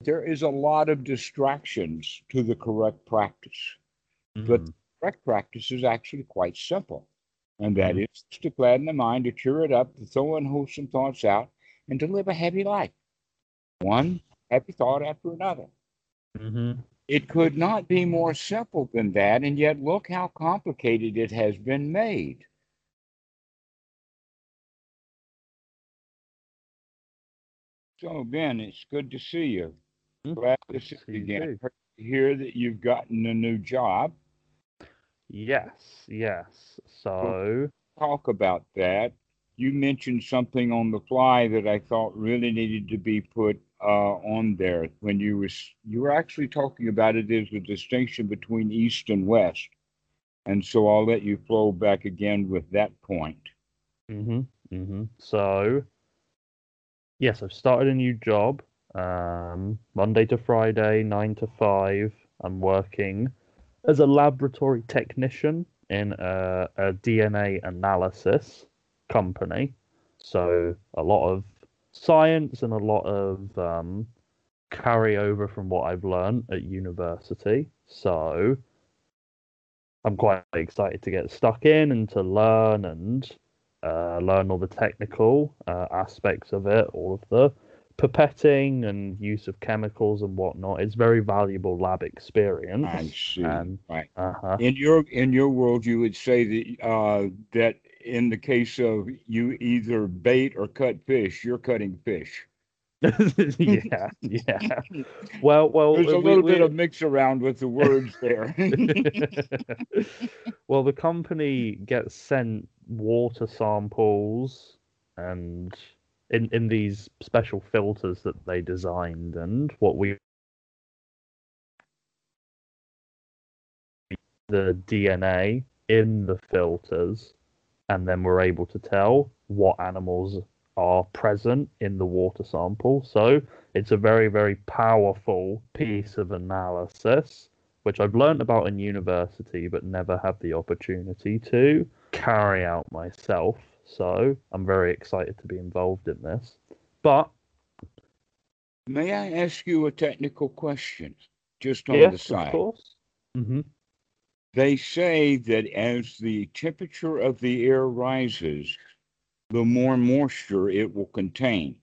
there is a lot of distractions to the correct practice. But Mhm. correct practice is actually quite simple. And that Mhm. is to gladden the mind, to cheer it up, to throw unwholesome thoughts out, and to live a happy life. One happy thought after another. Mhm. It could not be more simple than that, and yet look how complicated it has been made. So, Ben, it's good to see you. Mm, Glad to see you you again. too. Heard to Hear that you've gotten a new job. Yes, yes. So, Talk about that. You mentioned something on the fly that I thought really needed to be put uh, on there when you was you were actually talking about it as a distinction between east and west, and so I'll let you flow back again with that point. hmm hmm So, yes, I've started a new job. Um, Monday to Friday, nine to five. I'm working as a laboratory technician in a, a DNA analysis company. So a lot of science and a lot of um, carryover from what I've learned at university. So I'm quite excited to get stuck in and to learn and uh, learn all the technical uh, aspects of it, all of the pipetting and use of chemicals and whatnot. It's very valuable lab experience. I see. And right. uh-huh. In your in your world, you would say that uh, that in the case of you either bait or cut fish, you're cutting fish. yeah, yeah. Well, well, There's a we- little we- bit of mix around with the words there. well, the company gets sent water samples and in in these special filters that they designed, and what we the DNA in the filters, and then we're able to tell what animals are present in the water sample. So it's a very, very powerful piece of analysis, which I've learned about in university, but never had the opportunity to carry out myself. So I'm very excited to be involved in this. But May I ask you a technical question, just on the side. yes, of course. hmm They say that as the temperature of the air rises, the more moisture it will contain.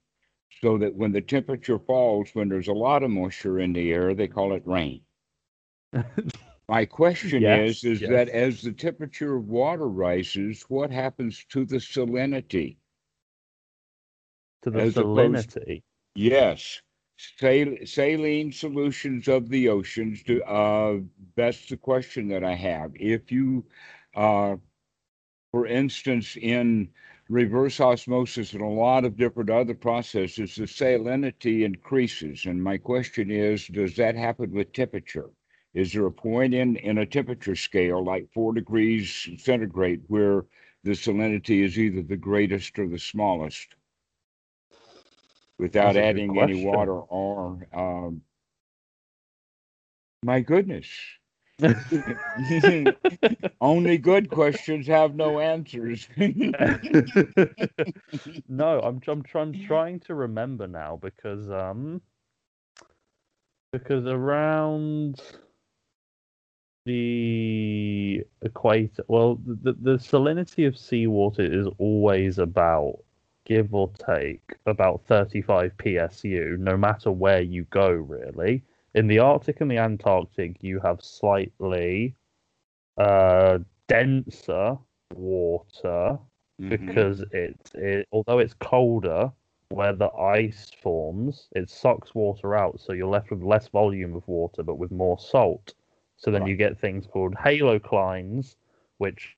So that when the temperature falls, when there's a lot of moisture in the air, they call it rain. My question Yes, is, is yes. that as the temperature of water rises, what happens to the salinity? To the As opposed- salinity. Yes, sal- saline solutions of the oceans. Do, uh, that's the question that I have. If you, uh, for instance, in reverse osmosis and a lot of different other processes, the salinity increases. And my question is, does that happen with temperature? Is there a point in, in a temperature scale, like four degrees centigrade, where the salinity is either the greatest or the smallest? Without adding any water or, um, my goodness. Only good questions have no answers. no, I'm I'm trying trying to remember now because um because around the equator, well, the the salinity of seawater is always about give or take about 35 psu, no matter where you go, really. In the Arctic and the Antarctic, you have slightly uh, denser water Mhm. because it's it although it's colder where the ice forms it sucks water out so you're left with less volume of water but with more salt so then Right. you get things called haloclines which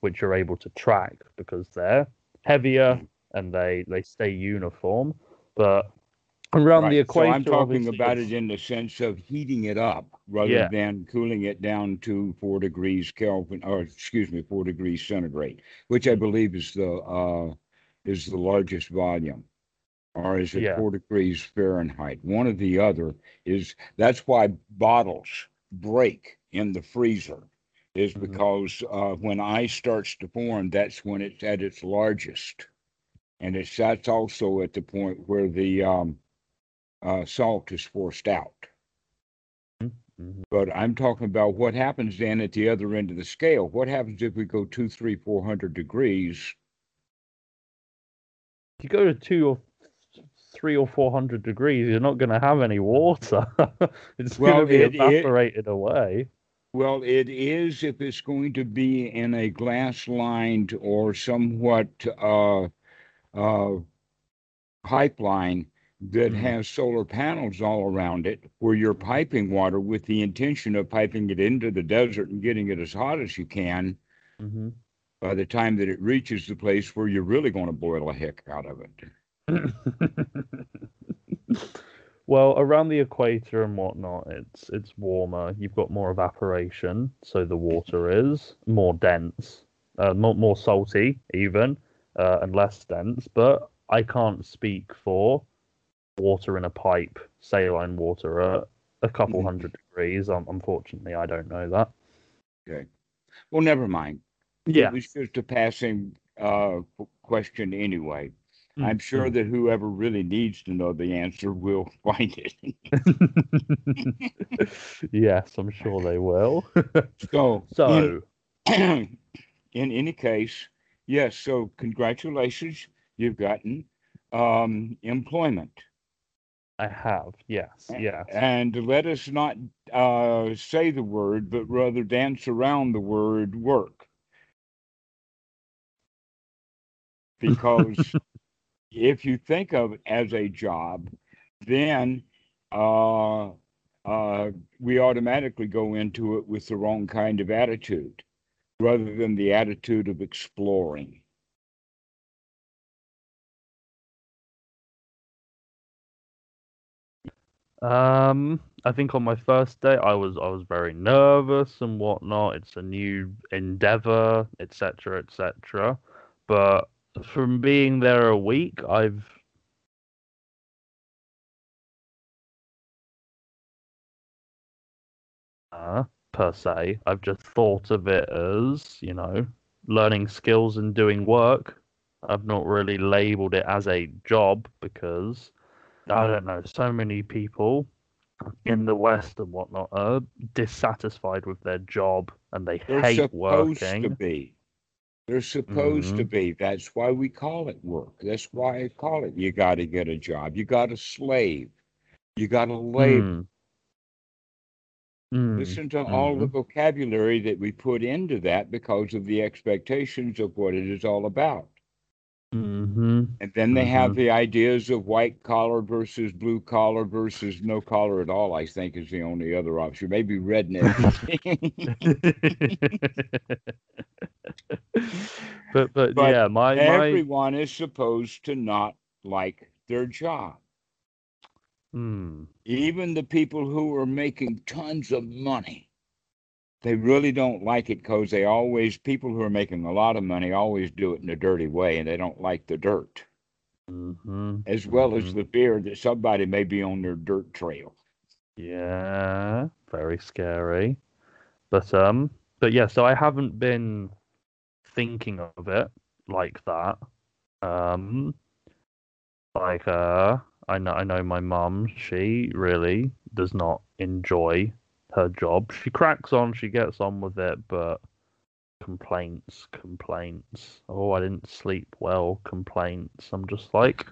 which you're able to track because they're heavier and they they stay uniform but around the equator So I'm talking about it's- it in the sense of heating it up rather Yeah. than cooling it down to four degrees Kelvin, or excuse me, four degrees centigrade, which I Mm. believe is the, uh, is the largest volume. Or is it Yeah. four degrees Fahrenheit? One or the other is, that's why bottles break in the freezer. Is Mhm. because, uh, when ice starts to form, that's when it's at its largest. and it's that's also at the point where the um, uh, salt is forced out. Mhm. But I'm talking about what happens then at the other end of the scale. What happens if we go two, three, four hundred degrees? You go to two or three or four hundred degrees, you're not going to have any water. it's Well, going to be it- it- evaporated away. Well, it is if it's going to be in a glass lined or somewhat uh, uh, pipeline that Mhm. has solar panels all around it, where you're piping water with the intention of piping it into the desert and getting it as hot as you can. hmm By the time that it reaches the place where you're really going to boil a heck out of it. well, around the equator and whatnot, it's it's warmer. You've got more evaporation, so the water is more dense, uh, more more salty even, uh, and less dense. But I can't speak for water in a pipe, saline water at a couple Mhm. hundred degrees. Um, unfortunately, I don't know that. Okay. Well, never mind. Yeah, It was just a passing uh, question anyway. I'm Mm, sure that whoever really needs to know the answer will find it. yes, I'm sure they will. so, So, in, in any case, yes. So, congratulations, you've gotten um, employment, I have, yes, yes. and let us not uh, say the word, but rather dance around the word work, because if you think of it as a job, then uh, uh, we automatically go into it with the wrong kind of attitude rather than the attitude of exploring. Um, I think on my first day, I was I was very nervous and whatnot. It's a new endeavor, etc., etc. But from being there a week, I've uh, per se, I've just thought of it as you know learning skills and doing work. I've not really labeled it as a job because I don't know. So many people in the West and whatnot are dissatisfied with their job and they They're hate supposed to working. be. They're supposed to Mhm. be. That's why we call it work. That's why I call it. You got to get a job. You got to slave. You got to labor. Mm. Mm. Listen to all the vocabulary that we put into that because of the expectations of what it is all about. Hmm And then they have the ideas of white collar versus blue collar versus no collar at all, I think is the only other option. Maybe redneck. but but, But yeah, my my Everyone is supposed to not like their job. mm, Even the people who are making tons of money. They really don't like it because they always, people who are making a lot of money always do it in a dirty way and they don't like the dirt, mhm, as well as mhm. the fear that somebody may be on their dirt trail. Yeah, very scary. But um, but yeah, so I haven't been thinking of it like that. Um, like uh, I know I know my mum. She really does not enjoy her job. She cracks on, she gets on with it, but complaints, complaints. Oh, I didn't sleep well. Complaints. I'm just like,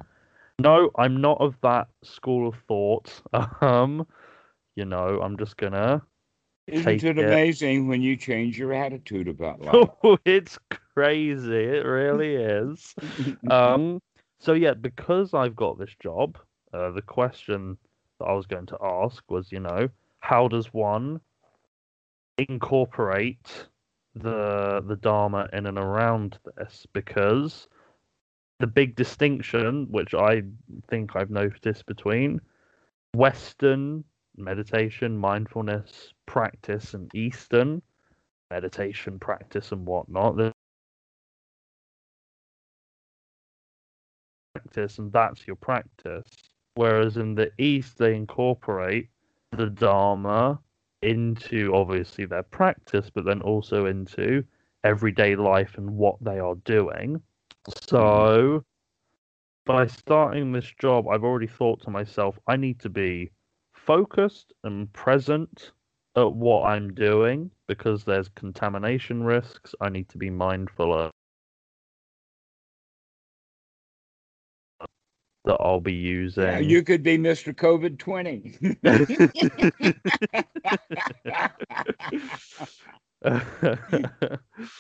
no, I'm not of that school of thought. Um, you know, I'm just gonna. Isn't it it. amazing when you change your attitude about life? Oh, it's crazy. It really is. Um, so yeah, because I've got this job, uh, the question that I was going to ask was, you know, how does one incorporate the the Dharma in and around this? Because the big distinction, which I think I've noticed between Western meditation, mindfulness practice, and Eastern meditation practice and whatnot, practice and that's your practice. Whereas in the East, they incorporate the Dharma into obviously their practice, but then also into everyday life and what they are doing. So by starting this job, I've already thought to myself, I need to be focused and present at what I'm doing because there's contamination risks. I need to be mindful that I'll be using. Yeah, you could be Mr. COVID 20.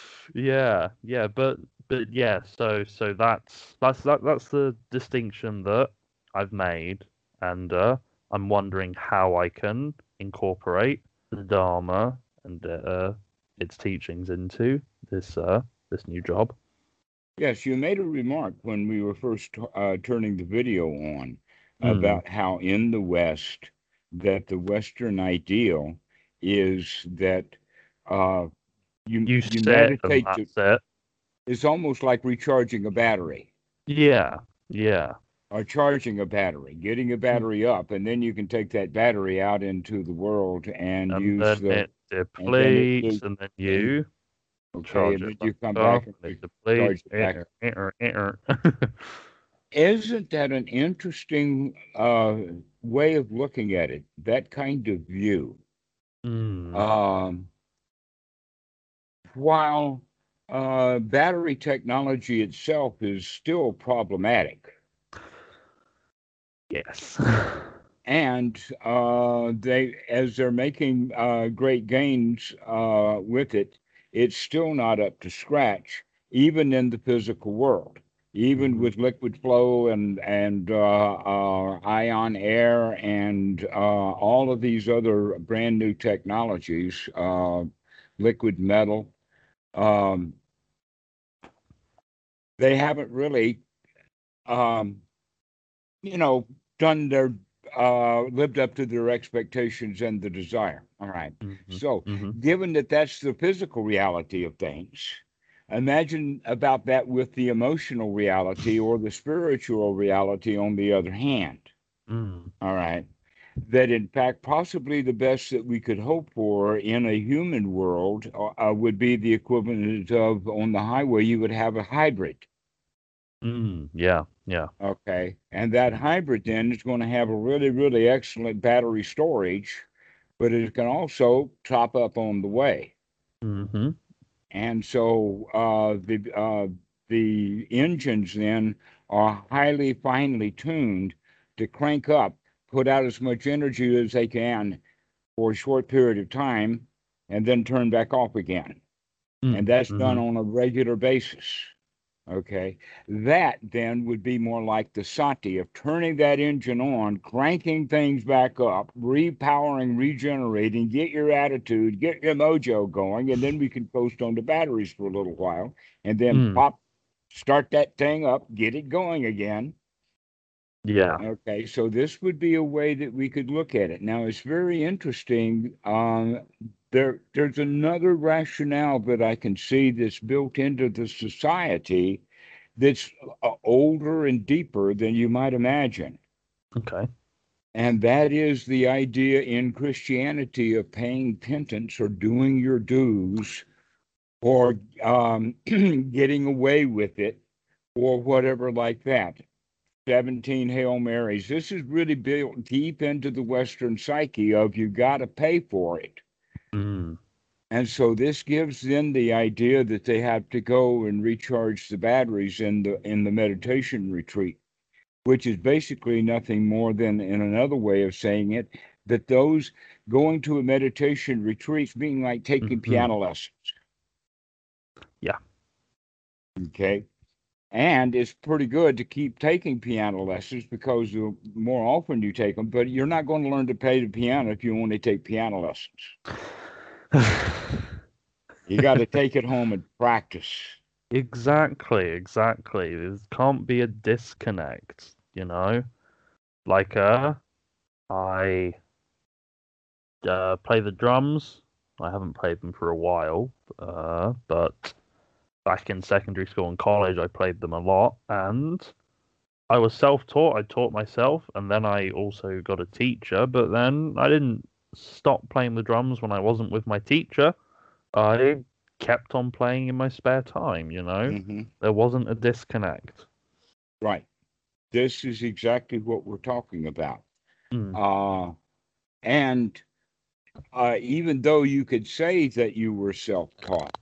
yeah, yeah, but but yeah, so so that's that's that that's the distinction that I've made, and uh, I'm wondering how I can incorporate the Dharma and uh, its teachings into this uh, this new job. Yes, you made a remark when we were first uh, turning the video on Mm. about how in the West that the Western ideal is that uh, you You you meditate. To, it's almost like recharging a battery Yeah, yeah, or charging a battery, getting a battery up, and then you can take that battery out into the world and, and use the it depletes, and then you okay, charge and then it you come back back and up, it re- depletes. charge back. Isn't that an interesting uh, way of looking at it? That kind of view. Mm, Um, while uh, battery technology itself is still problematic, yes. and uh, they, as they're making uh, great gains uh, with it, it's still not up to scratch, even in the physical world. Even Mhm. with liquid flow and and uh, uh, ion air and uh, all of these other brand new technologies, uh, liquid metal, um, they haven't really, um, you know, done their uh, lived up to their expectations and the desire. All right. Mhm, So, mhm. given that that's the physical reality of things, imagine about that with the emotional reality or the spiritual reality on the other hand. Mm, All right. That in fact, possibly the best that we could hope for in a human world uh, uh, would be the equivalent of on the highway, you would have a hybrid. Mm, yeah, yeah. Okay. And that hybrid then is going to have a really, really excellent battery storage, but it can also top up on the way. Mm-hmm. And so uh, the uh, the engines then are highly finely tuned to crank up, put out as much energy as they can for a short period of time, and then turn back off again. And that's done on a regular basis. Okay. That then would be more like the sati of turning that engine on, cranking things back up, repowering, regenerating, get your attitude, get your mojo going, and then we can coast on the batteries for a little while and then Mm. pop, start that thing up, get it going again. Yeah. Okay, so this would be a way that we could look at it. Now it's very interesting. Um, there, there's another rationale that I can see that's built into the society that's uh, older and deeper than you might imagine, Okay. and that is the idea in Christianity of paying penance or doing your dues, or um, getting away with it, or whatever like that. 17 Hail Marys. This is really built deep into the Western psyche of you got to pay for it. Mm. And so this gives them the idea that they have to go and recharge the batteries in the in the meditation retreat, which is basically nothing more than in another way of saying it, that those going to a meditation retreat being like taking Mhm. piano lessons. Yeah. Okay. And it's pretty good to keep taking piano lessons because the more often you take them, but you're not going to learn to play the piano if you only take piano lessons. You got to take it home and practice. exactly, exactly. There can't be a disconnect, you know? Like, uh, I uh, play the drums. I haven't played them for a while, uh, but back in secondary school and college, I played them a lot, and I was self-taught. I taught myself, and then I also got a teacher. But then I didn't stop playing the drums when I wasn't with my teacher. I kept on playing in my spare time. You know, hmm there wasn't a disconnect. Right. this is exactly what we're talking about. Mm. Uh, and uh, even though you could say that you were self taught,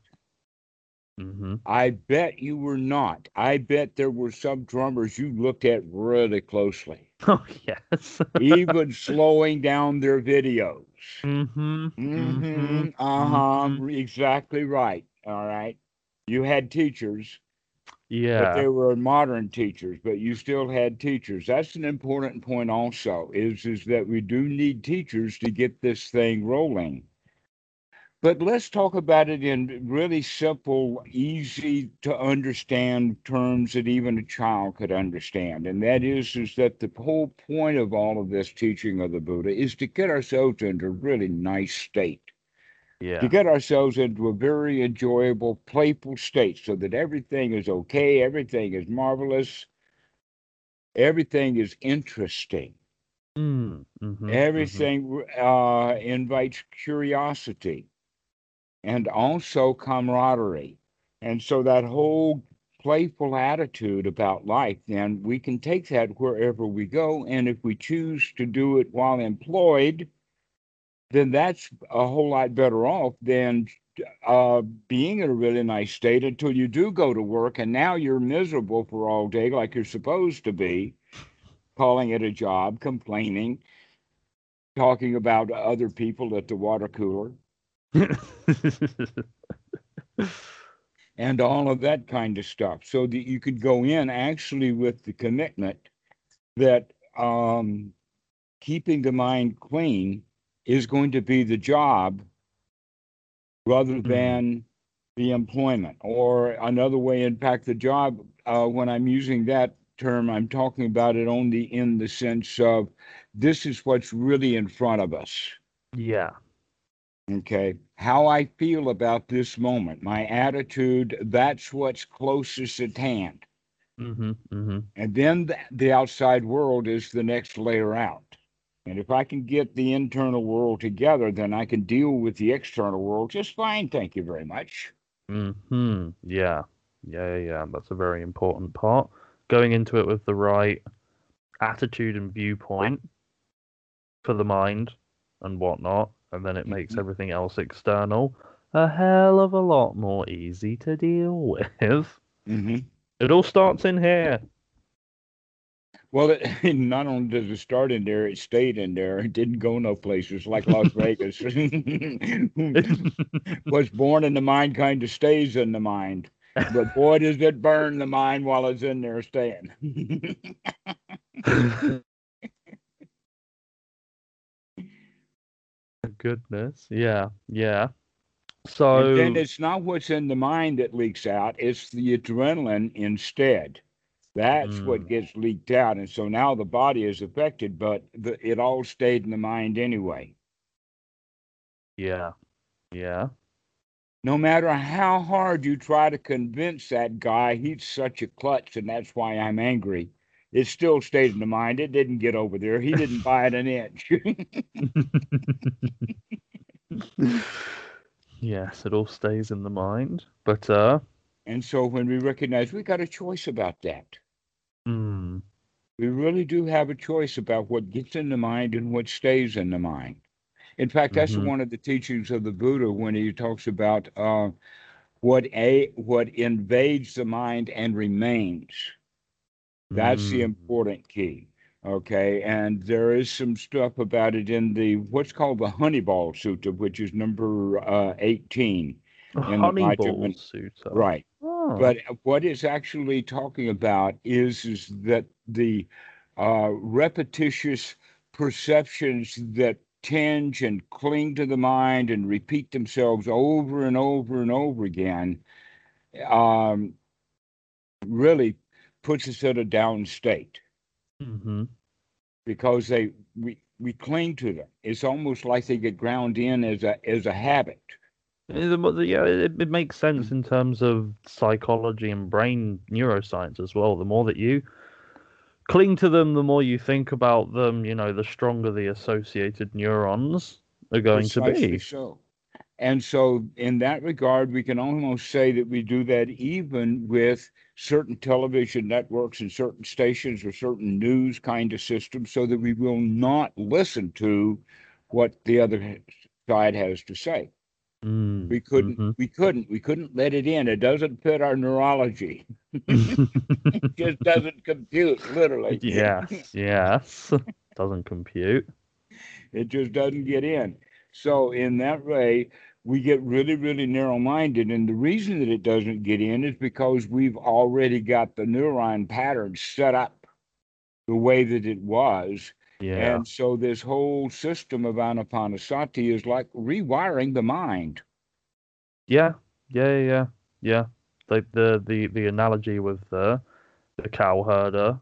hmm I bet you were not. I bet there were some drummers you looked at really closely, Oh yes. even slowing down their videos. mm-hmm. Mm-hmm. Uh huh. mhm. Exactly right. All right. You had teachers, Yeah. but they were modern teachers, but you still had teachers. That's an important point. Also, is is that we do need teachers to get this thing rolling. But let's talk about it in really simple, easy to understand terms that even a child could understand. And that is, is that the whole point of all of this teaching of the Buddha is to get ourselves into a really nice state Yeah. to get ourselves into a very enjoyable, playful state so that everything is okay, everything is marvelous, everything is interesting, Mm, mhm, mhm. everything uh, invites curiosity and also camaraderie. And so that whole playful attitude about life, then we can take that wherever we go. And if we choose to do it while employed, then that's a whole lot better off than uh, being in a really nice state until you do go to work and now you're miserable for all day like you're supposed to be, calling it a job, complaining, talking about other people at the water cooler, and all of that kind of stuff. So that you could go in actually with the commitment that um, keeping the mind clean is going to be the job rather Mhm. than the employment. Or another way, in fact, the job, uh, when I'm using that term, I'm talking about it only in the sense of this is what's really in front of us. yeah. Okay. How I feel about this moment, my attitude, that's what's closest at hand. hmm hmm And then the, the outside world is the next layer out. And if I can get the internal world together, then I can deal with the external world just fine. Thank you very much. hmm Yeah. Yeah, yeah, yeah. That's a very important part. Going into it with the right attitude and viewpoint for the mind and whatnot, and then it makes Mhm. everything else external a hell of a lot more easy to deal with. hmm It all starts in here. Well, it, not only does it start in there, it stayed in there. It didn't go no places like Las Vegas. Was born in the mind kind of stays in the mind. But boy, does it burn the mind while it's in there staying. Goodness. Yeah. Yeah. And So then it's not what's in the mind that leaks out, it's the adrenaline instead. That's Mm. what gets leaked out. And so now the body is affected, but the, it all stayed in the mind anyway. yeah. Yeah. No matter how hard you try to convince that guy he's such a klutz and that's why I'm angry, it still stayed in the mind. It didn't get over there. He didn't buy it an inch. yes, it all stays in the mind. But uh and so when we recognize we got a choice about that. mm, We really do have a choice about what gets in the mind and what stays in the mind. In fact, that's Mhm. one of the teachings of the Buddha when he talks about uh, what a what invades the mind and remains. That's the mm, important key. Okay, and there is some stuff about it in the what's called the Honeyball Sutta, which is number uh, eighteen. a in the honeyball Vajrayana- Sutta. Right. Oh. But what it's actually talking about is is that the uh, repetitious perceptions that tinge and cling to the mind and repeat themselves over and over and over again um, really puts us in a down state hmm because they we we cling to them. It's almost like they get ground in as a as a habit. Yeah, it, it makes sense in terms of psychology and brain neuroscience as well. The more that you cling to them, the more you think about them, you know, the stronger the associated neurons are going to be. So, and so in that regard, we can almost say that we do that even with certain television networks and certain stations or certain news kind of systems so that we will not listen to what the other side has to say. Mm, We couldn't, mhm. we couldn't, we couldn't let it in. It doesn't fit our neurology. It just doesn't compute, literally. yes, yes. Doesn't compute. It just doesn't get in. So in that way, we get really, really narrow-minded. And the reason that it doesn't get in is because we've already got the neuron pattern set up the way that it was. Yeah. And so this whole system of anapanasati is like rewiring the mind. Yeah, yeah, yeah, yeah. yeah. Like the the the analogy with uh, the the cow herder,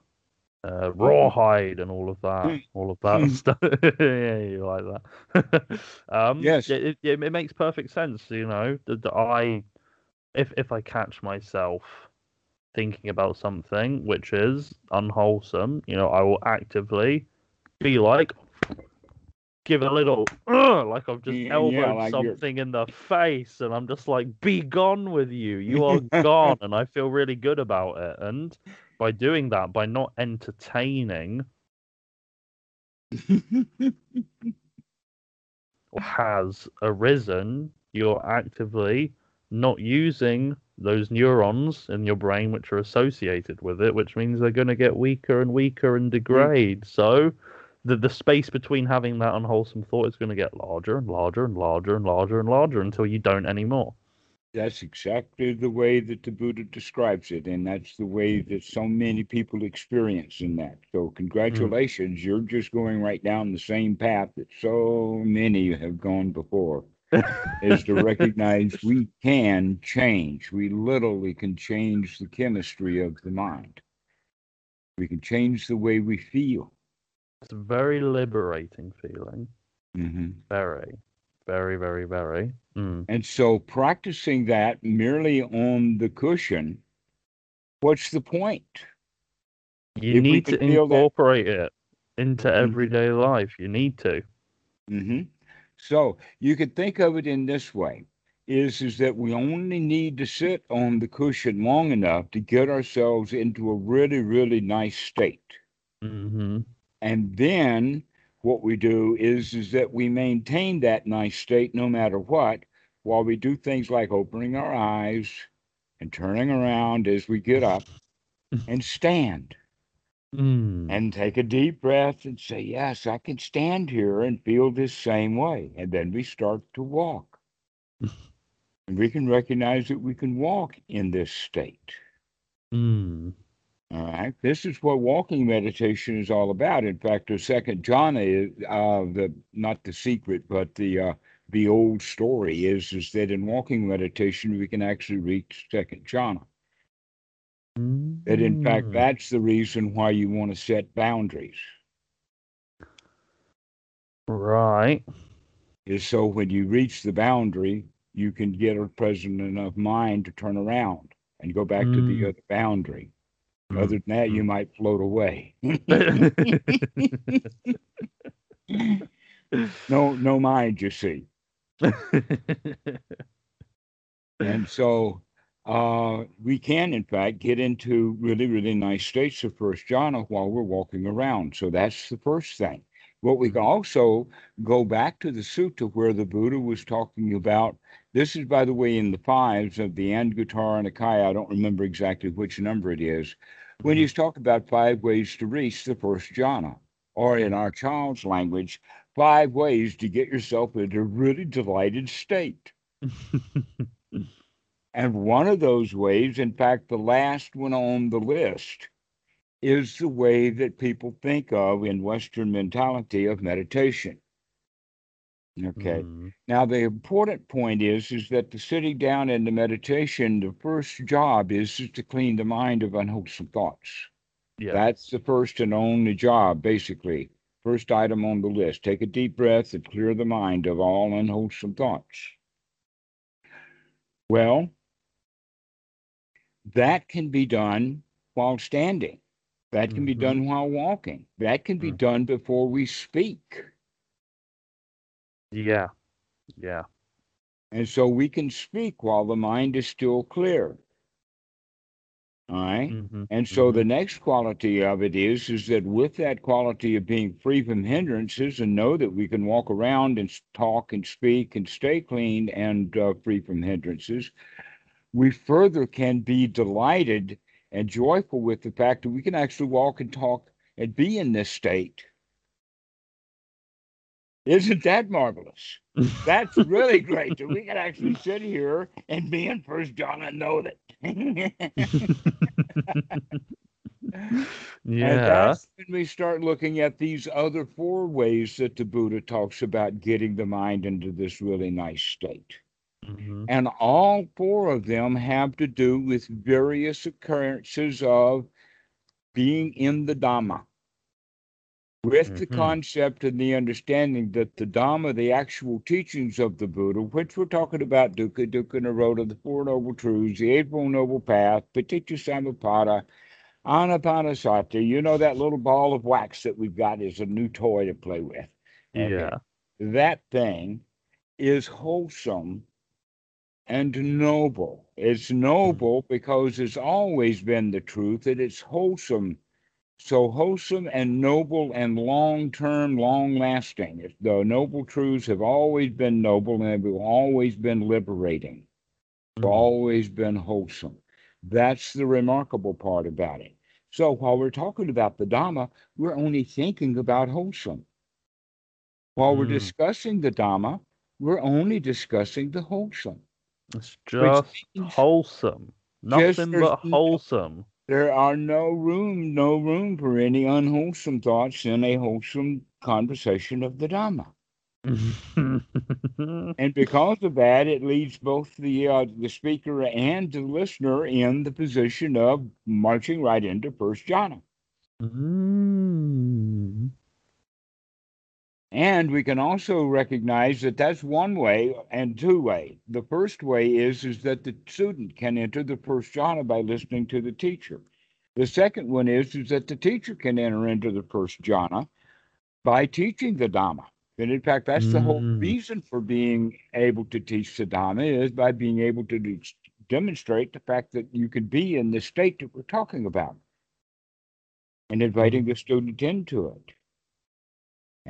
uh, rawhide, and all of that, Mm. all of that Mm. stuff. yeah, you like that? um, Yes. it, it, it makes perfect sense. You know, that I, if if I catch myself thinking about something which is unwholesome, you know, I will actively be like, give a little, like I've just Yeah, yeah, elbowed like you're- something in the face, and I'm just like, be gone with you. You are gone, and I feel really good about it. And by doing that, by not entertaining has arisen, you're actively not using those neurons in your brain which are associated with it, which means they're going to get weaker and weaker and mm. degrade. So the, the space between having that unwholesome thought is going to get larger and larger and larger and larger and larger until you don't anymore. That's exactly the way that the Buddha describes it, and that's the way that so many people experience in that. So, congratulations, you're just going right down the same path that so many have gone before. is to recognize we can change. We literally can change the chemistry of the mind. We can change the way we feel. It's a very liberating feeling. hmm Very, very, very, very. Mm. And so, practicing that merely on the cushion, what's the point? You If need to could feel that- incorporate it into Mhm. everyday life. You need to. hmm So you could think of it in this way: is is that we only need to sit on the cushion long enough to get ourselves into a really, really nice state, hmm and then what we do is is that we maintain that nice state no matter what, while we do things like opening our eyes and turning around as we get up and stand Mm. and take a deep breath and say, Yes, I can stand here and feel this same way. And then we start to walk. and we can recognize that we can walk in this state. Mm. All right. This is what walking meditation is all about. In fact, the second jhana is uh, the not the secret, but the uh, the old story is is that in walking meditation we can actually reach second jhana. That in fact Mm. that's the reason why you want to set boundaries. Right. is so when you reach the boundary, you can get a present enough mind to turn around and go back to the Mm. other boundary. Other than that, you might float away. no, no mind, you see. And so uh, we can, in fact, get into really, really nice states of first jhana while we're walking around. So that's the first thing. What we can also go back to the sutta where the Buddha was talking about. This is, by the way, in the fives of the Anguttara Nikaya. I don't remember exactly which number it is. When he's talking about five ways to reach the first jhana, or in our child's language, five ways to get yourself into a really delighted state. And one of those ways, in fact, the last one on the list, is the way that people think of in Western mentality of meditation. Okay. Mm. Now the important point is is that the sitting down in the meditation, the first job is, to clean the mind of unwholesome thoughts. Yeah. That's the first and only job, basically. First item on the list. Take a deep breath and clear the mind of all unwholesome thoughts. Well, that can be done while standing. That can be Mhm. done while walking. That can be Mm. done before we speak. Yeah. Yeah. And so we can speak while the mind is still clear. All right? Mhm, And so mhm. the next quality of it is is that with that quality of being free from hindrances and know that we can walk around and talk and speak and stay clean and uh, free from hindrances, we further can be delighted and joyful with the fact that we can actually walk and talk and be in this state. Isn't that marvelous? That's really great that we can actually sit here and be in First jhana and know that. And yeah. that's when we start looking at these other four ways that the Buddha talks about getting the mind into this really nice state. Mhm, And all four of them have to do with various occurrences of being in the Dhamma. With the Mhm. concept and the understanding that the Dhamma, the actual teachings of the Buddha, which we're talking about Dukkha, Dukkha Nirodha, the Four Noble Truths, the Eightfold Noble Path, Paticca Samuppada, Anapanasati, you know that little ball of wax that we've got is a new toy to play with. Okay. Yeah. That thing is wholesome and noble. It's noble because it's always been the truth that it's wholesome. So wholesome and noble and long term, long lasting. The noble truths have always been noble and have always been liberating, Mhm. always been wholesome. That's the remarkable part about it. So while we're talking about the Dhamma, we're only thinking about wholesome. While we're Mm. discussing the Dhamma, we're only discussing the wholesome. It's just wholesome. Nothing there's but wholesome. There are no room, no room for any unwholesome thoughts in a wholesome conversation of the Dhamma. And because of that, it leaves both the uh, the speaker and the listener in the position of marching right into first jhana. Mm. And we can also recognize that that's one way and two way. The first way is is that the student can enter the first jhana by listening to the teacher. The second one is is that the teacher can enter into the first jhana by teaching the Dhamma. And in fact, that's the whole Mm. reason for being able to teach the Dhamma is by being able to de- demonstrate the fact that you can be in the state that we're talking about and inviting the student into it.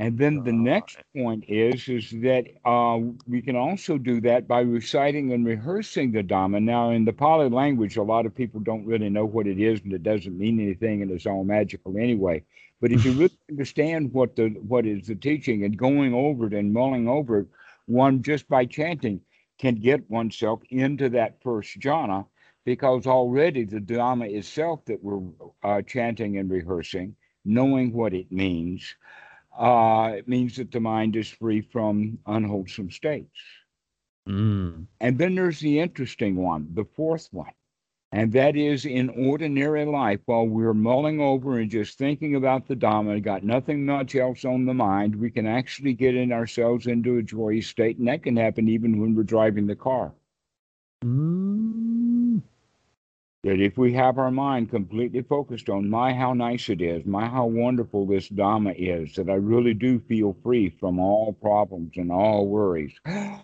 And then the next point is is that uh, we can also do that by reciting and rehearsing the Dhamma. Now, in the Pali language, a lot of people don't really know what it is, and it doesn't mean anything, and it's all magical anyway. But if you really understand what the what is the teaching and going over it and mulling over it, one just by chanting can get oneself into that first jhana, because already the Dhamma itself that we're uh, chanting and rehearsing, knowing what it means, uh, it means that the mind is free from unwholesome states. Mm. And then there's the interesting one, the fourth one. And that is in ordinary life, while we're mulling over and just thinking about the Dhamma, got nothing much else on the mind, we can actually get in ourselves into a joyous state. And that can happen even when we're driving the car. Mm. That if we have our mind completely focused on my how nice it is, my how wonderful this Dhamma is, that I really do feel free from all problems and all worries.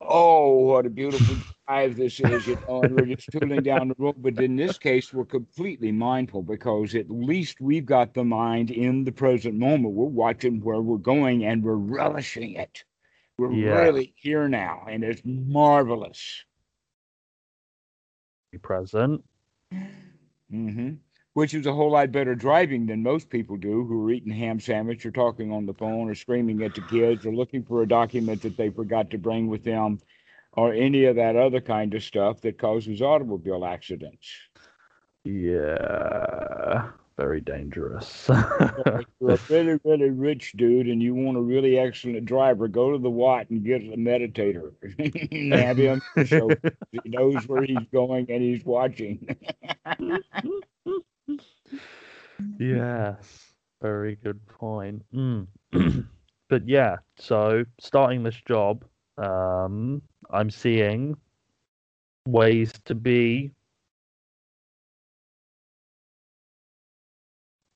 Oh, what a beautiful drive this is, you know, and we're just tooling down the road. But in this case, we're completely mindful because at least we've got the mind in the present moment. We're watching where we're going and we're relishing it. We're Yeah. really here now, and it's marvelous. Present. hmm Which is a whole lot better driving than most people do who are eating ham sandwich or talking on the phone or screaming at the kids or looking for a document that they forgot to bring with them or any of that other kind of stuff that causes automobile accidents. Yeah. Very dangerous. If you're a really, really rich dude and you want a really excellent driver, go to the Wat and get a meditator. have him so he knows where he's going and he's watching. yes. Very good point. Mm. but yeah, so starting this job, um, I'm seeing ways to be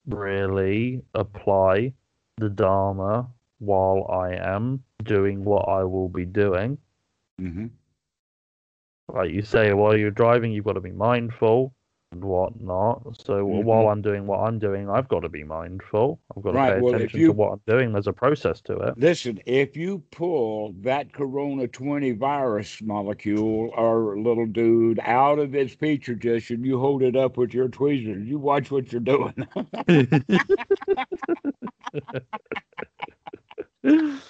really apply the Dharma while I am doing what I will be doing. hmm like you say, while you're driving, you've got to be mindful whatnot. So Mhm. while I'm doing what I'm doing, I've got to be mindful. I've got to Right, pay well, attention you- to what I'm doing. There's a process to it. Listen, if you pull that Corona 20 virus molecule or little dude out of its petri dish and you hold it up with your tweezers, you watch what you're doing.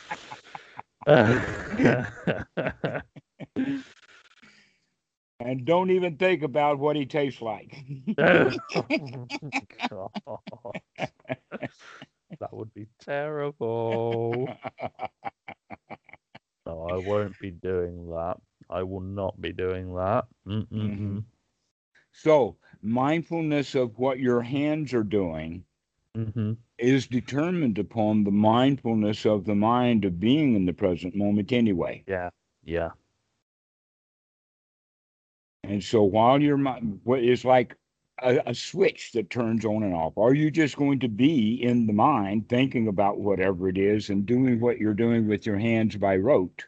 and don't even think about what he tastes like. that would be terrible. No, I won't be doing that. I will not be doing that. Mm-mm-mm. so, mindfulness of what your hands are doing Mm-hmm. is determined upon the mindfulness of the mind of being in the present moment anyway. Yeah, yeah. And so while your mind, what is like a, a switch that turns on and off, are you just going to be in the mind thinking about whatever it is and doing what you're doing with your hands by rote?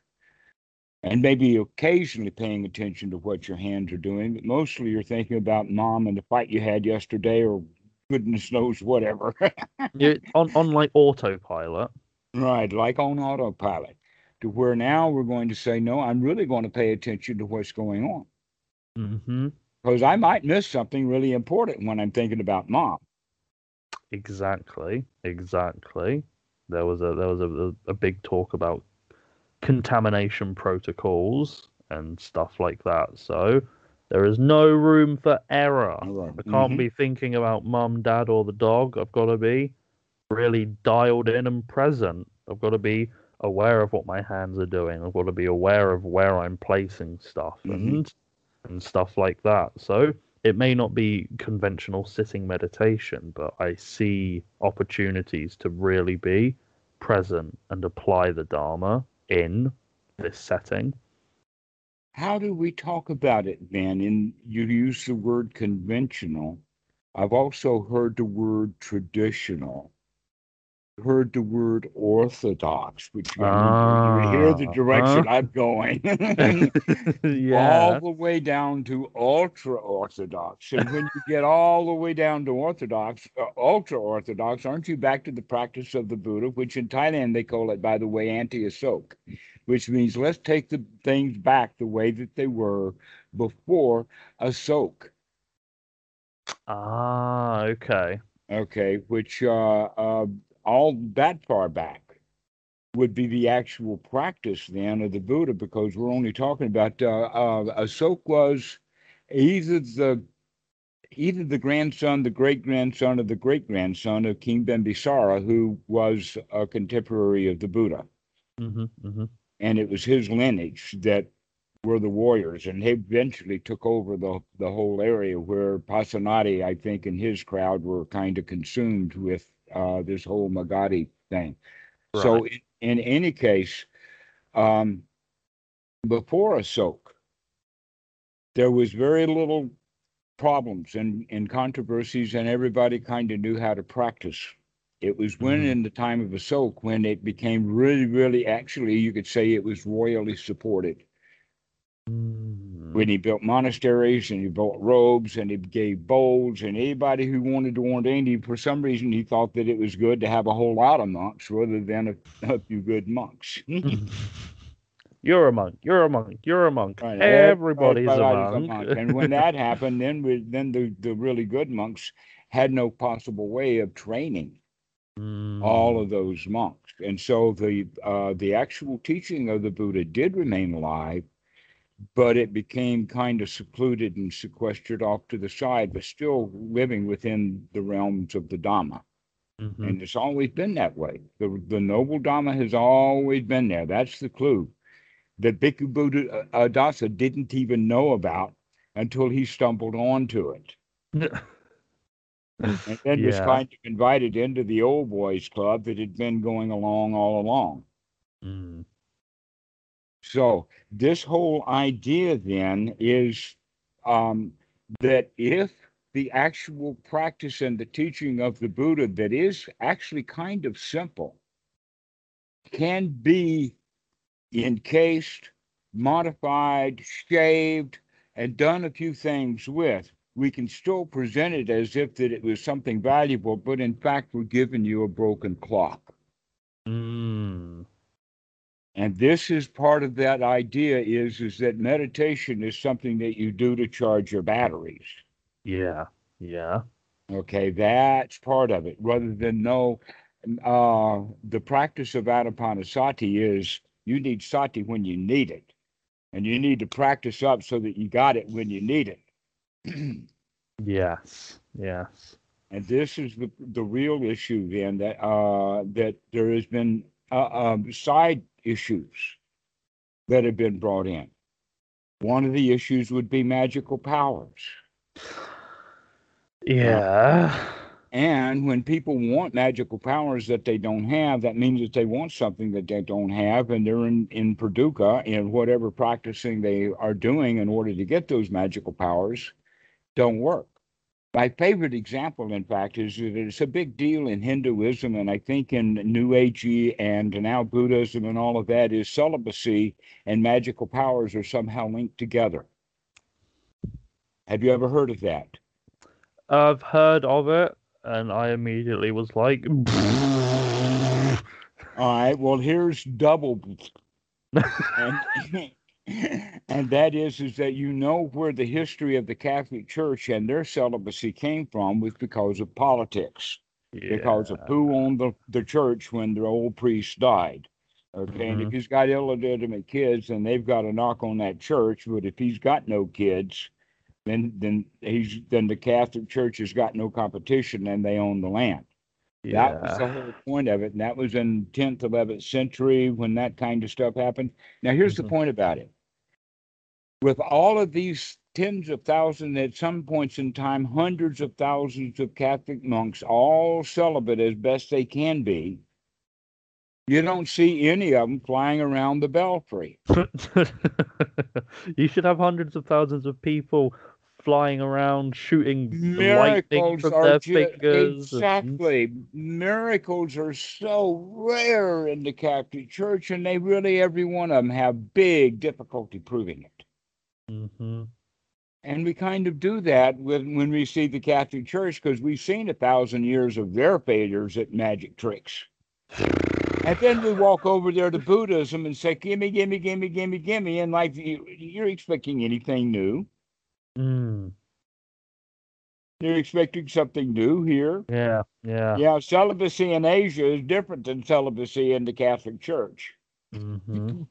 And maybe occasionally paying attention to what your hands are doing, but mostly you're thinking about mom and the fight you had yesterday or goodness knows whatever. You, on on like autopilot. right, like on autopilot. To where now we're going to say, no, I'm really going to pay attention to what's going on. Mm-hmm. because I might miss something really important when I'm thinking about mom. Exactly, exactly. There was a there was a, a big talk about contamination protocols and stuff like that. So there is no room for error. Right. I can't Mhm. be thinking about mum, dad, or the dog. I've got to be really dialed in and present. I've got to be aware of what my hands are doing. I've got to be aware of where I'm placing stuff Mhm. and and stuff like that. So it may not be conventional sitting meditation, but I see opportunities to really be present and apply the Dharma in this setting. How do we talk about it then? And you use the word conventional. I've also heard the word traditional. Heard the word orthodox, which you, you hear the Ah, direction huh? I'm going. yeah. all the way down to ultra orthodox. And when you get all the way down to orthodox, uh, ultra orthodox, aren't you back to the practice of the Buddha, which in Thailand they call it, by the way, anti asok, which means let's take the things back the way that they were before asok. Ah, okay. Okay, which uh, uh, all that far back would be the actual practice then of the Buddha, because we're only talking about uh, uh, Asok was either the either the grandson, the great grandson of the great grandson of King Bimbisara, who was a contemporary of the Buddha, hmm hmm and it was his lineage that were the warriors, and they eventually took over the the whole area where Pasenadi, I think, and his crowd were kind of consumed with uh, this whole Magadhi thing. So in, in any case, um, before Asok, there was very little problems and, and controversies, and everybody kind of knew how to practice. It was when, Mhm. in the time of Asok, when it became really, really, actually, you could say it was royally supported. Mm. When he built monasteries and he built robes and he gave bowls, and anybody who wanted to ordain, he, for some reason, he thought that it was good to have a whole lot of monks rather than a, a few good monks. You're a monk. You're a monk. You're a monk. Right, Everybody's, a everybody's monk. And when that happened, then we, then the, the really good monks had no possible way of training Mm. all of those monks. And so the uh, the actual teaching of the Buddha did remain alive, but it became kind of secluded and sequestered off to the side, but still living within the realms of the Dhamma. Mhm. And it's always been that way. The, the noble Dhamma has always been there. That's the clue that Bhikkhu Buddha uh, Adasa didn't even know about until he stumbled onto it. And then was kind of invited into the old boys club that had been going along all along. Mm. So this whole idea then is um, that if the actual practice and the teaching of the Buddha that is actually kind of simple can be encased modified, shaved, and done a few things with, we can still present it as if that it was something valuable, but in fact, we're giving you a broken clock. Mm. And this is part of that idea is is that meditation is something that you do to charge your batteries. Yeah. Yeah. Okay, that's part of it. Rather than no, uh, the practice of anapanasati is you need sati when you need it, and you need to practice up so that you got it when you need it. yes. Yes. And this is the the real issue then that uh, that there has been uh, um, side issues that have been brought in. One of the issues would be magical powers. Yeah. And when people want magical powers that they don't have, that means that they want something that they don't have, and they're in, in Paducah in whatever practicing they are doing in order to get those magical powers don't work. My favorite example, in fact, is that it's a big deal in Hinduism, and I think in New Agey and now Buddhism and all of that is celibacy and magical powers are somehow linked together. Have you ever heard of that? I've heard of it, and I immediately was like, All right. Well, here's double, and, and that is is that you know where the history of the Catholic Church and their celibacy came from was because of politics, because of Yeah. who owned the, the church when the old priest died. Okay, and if Mhm. he's got illegitimate kids, then they've got to knock on that church. But if he's got no kids, then then he's then the Catholic Church has got no competition and they own the land. Yeah. That was the whole point of it. And that was in 10th, 11th century when that kind of stuff happened. Now, here's Mhm. the point about it. With all of these tens of thousands, at some points in time, hundreds of thousands of Catholic monks, all celibate as best they can be, you don't see any of them flying around the belfry. you should have hundreds of thousands of people flying around shooting lightning Miracles from are their ju- fingers. and- exactly. Miracles are so rare in the Catholic Church, and they really, every one of them, have big difficulty proving it. Mhm. And we kind of do that when, when we see the Catholic Church because we've seen a thousand years of their failures at magic tricks. And then we walk over there to Buddhism and say, gimme, gimme, gimme, gimme, gimme. And like you, you're expecting anything new. Mm. You're expecting something new here. Yeah, yeah. Yeah, celibacy in Asia is different than celibacy in the Catholic Church. Mhm.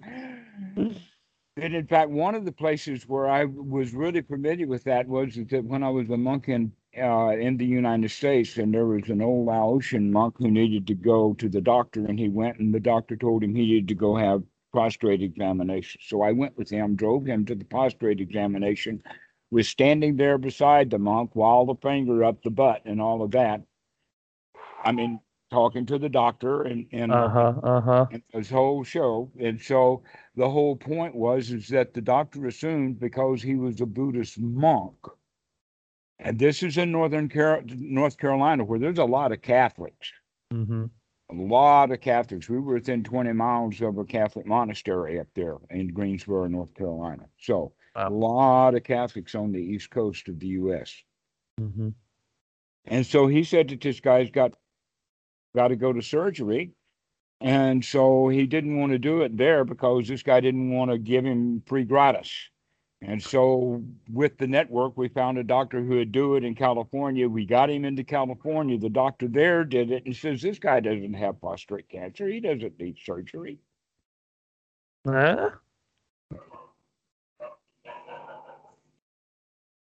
And in fact, one of the places where I was really familiar with that was that when I was a monk in uh, in the United States, and there was an old Laotian monk who needed to go to the doctor, and he went, and the doctor told him he needed to go have prostate examination. So I went with him, drove him to the prostate examination, was standing there beside the monk while the finger up the butt and all of that. I mean, talking to the doctor and and Uh huh. Uh huh. and this whole show. And so the whole point was is that the doctor assumed because he was a Buddhist monk, and this is in northern Car- North Carolina where there's a lot of Catholics, hmm a lot of Catholics. We were within 20 miles of a Catholic monastery up there in Greensboro, North Carolina. So a lot of Catholics on the east coast of the U.S. hmm And so he said that this guy's got got to go to surgery. And so he didn't want to do it there because this guy didn't want to give him free gratis. And so with the network, we found a doctor who would do it in California. We got him into California. The doctor there did it and says, This guy doesn't have prostate cancer. He doesn't need surgery. Yeah.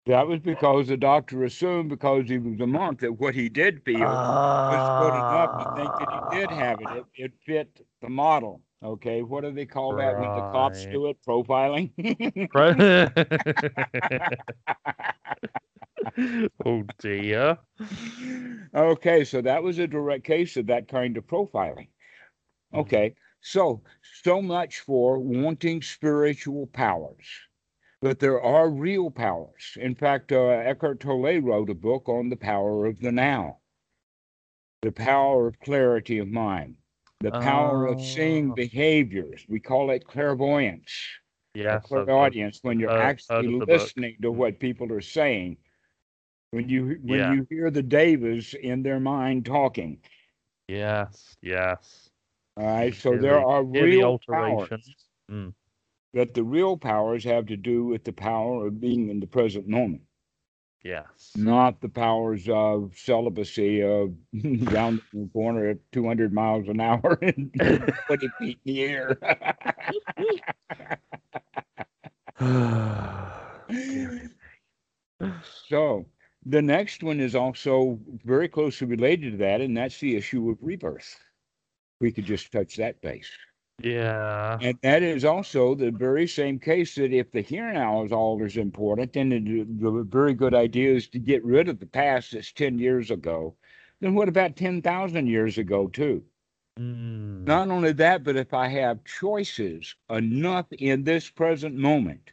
That was because the doctor assumed because he was a monk that what he did feel was good enough to think that he did ah. have it. It, it fit the model. Okay, what do they call that when the cops do it? Profiling. oh dear. okay, so that was a direct case of that kind of profiling. Mm-hmm. Okay, so so much for wanting spiritual powers, but there are real powers. In fact, uh, Eckhart Tolle wrote a book on the power of the now, the power of clarity of mind. the power of seeing Oh. behaviors. We call it clairvoyance. Yes. or I've- I've- clairaudience when you're heard actually listening to what people are saying. When you when Yeah. you hear the Davis in their mind talking. Yes. Yes. All right. So Hear there the- are hear the real alterations. powers, Mm. But the real powers have to do with the power of being in the present moment, Yes. not the powers of celibacy of down the corner at 200 miles an hour and 20 feet in the air. So the next one is also very closely related to that, and that's the issue of rebirth. We could just touch that base. Yeah. And that is also the very same case that if the here now is all as important, then the, the very good idea is to get rid of the past that's 10 years ago. Then what about 10,000 years ago, too? Mm. Not only that, but if I have choices enough in this present moment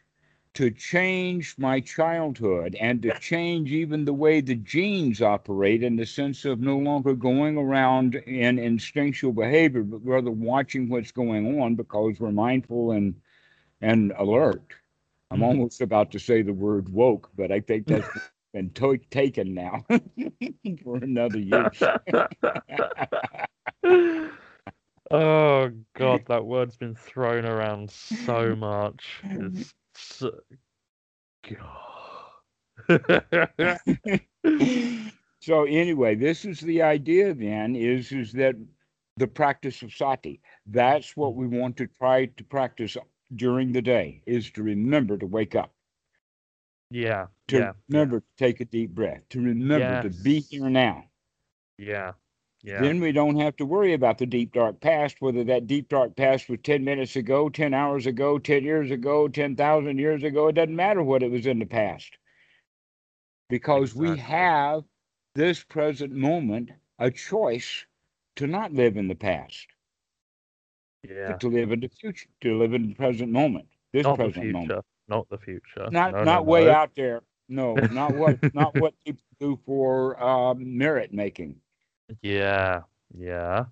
to change my childhood and to change even the way the genes operate in the sense of no longer going around in instinctual behavior, but rather watching what's going on because we're mindful and and alert. I'm Mhm. almost about to say the word woke, but I think that's been to- taken now for another use. oh god, that word's been thrown around so much. It's so... So anyway, this is the idea then is is that the practice of sati. That's what we want to try to practice during the day is to remember to wake up, yeah, to yeah, remember to take a deep breath, to remember to be here now. yeah, yeah. Then we don't have to worry about the deep dark past, whether that deep dark past was 10 minutes ago, 10 hours ago, 10 years ago, 10,000 years ago. It doesn't matter what it was in the past. Because we have this present moment a choice to not live in the past, yeah. but to live in the future, to live in the present moment, this Not present future. moment. Not the future. Not No, no, not way no. out there. No, not what not what people do for um, merit making. Yeah, yeah,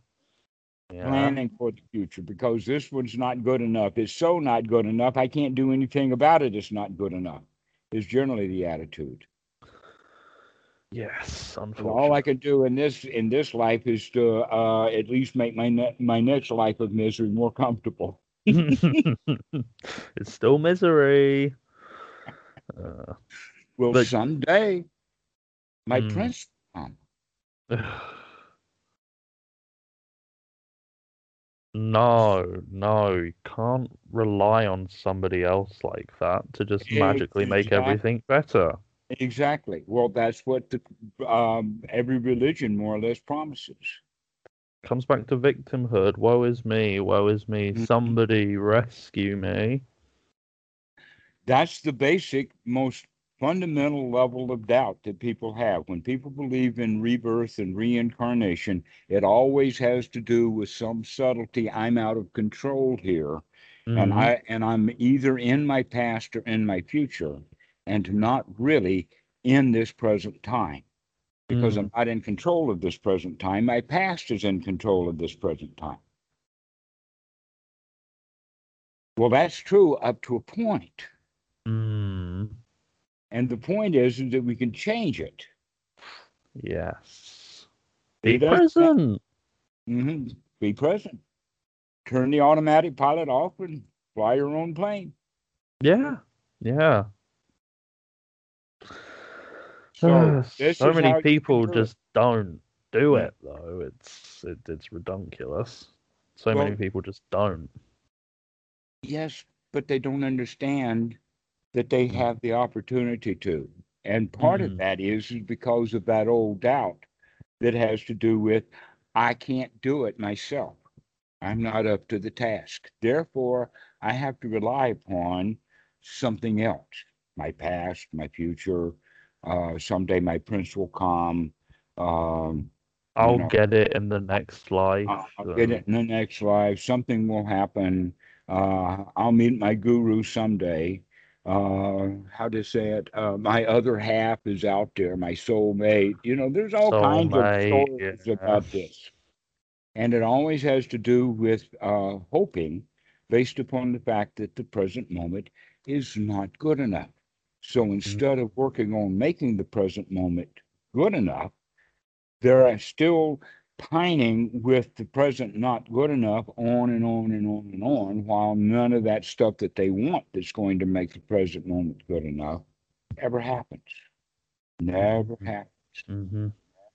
yeah. planning for the future because this one's not good enough. It's so not good enough. I can't do anything about it. It's not good enough. Is generally the attitude. Yes, unfortunately. all I can do in this in this life is to uh, at least make my ne- my next life of misery more comfortable. it's still misery. Uh, Well, But- someday my Mm. prince will come. no, no, you can't rely on somebody else like that to just magically make Exactly. everything better. Exactly. Well, that's what the um, every religion more or less promises. Comes back to victimhood. Woe is me, woe is me. Mhm. Somebody rescue me. that's the basic most fundamental level of doubt that people have. When people believe in rebirth and reincarnation it always has to do with some subtlety. I'm out of control here and Mhm. i and i'm either in my past or in my future and not really in this present time. Because i'm not in control of this present time my past is in control of this present time. Well that's true up to a point. Mm, And the point is, is that we can change it. yes. Be present. hmm Be present. Turn the automatic pilot off and fly your own plane. Yeah, yeah. So, so many people can do it. just don't do it though. It's it, it's ridiculous. So Well- many people just don't. Yes, but they don't understand that they have the opportunity to. And part of Mhm. that is, is because of that old doubt that has to do with I can't do it myself. I'm not up to the task. Therefore, I have to rely upon something else my past, my future. Uh, someday my prince will come. Um, I'll know. get it in the next life. I'll get it in the next life. Something will happen. Uh, I'll meet my guru someday. Uh, how to say it? Uh, my other half is out there, my soulmate. You know, there's all kinds of stories yeah. about this. And it always has to do with uh, hoping based upon the fact that the present moment is not good enough. So instead of working on making the present moment good enough, there are still pining with the present not good enough on and on and on and on, while none of that stuff that they want that's going to make the present moment good enough ever happens. Never happens. Mm-hmm.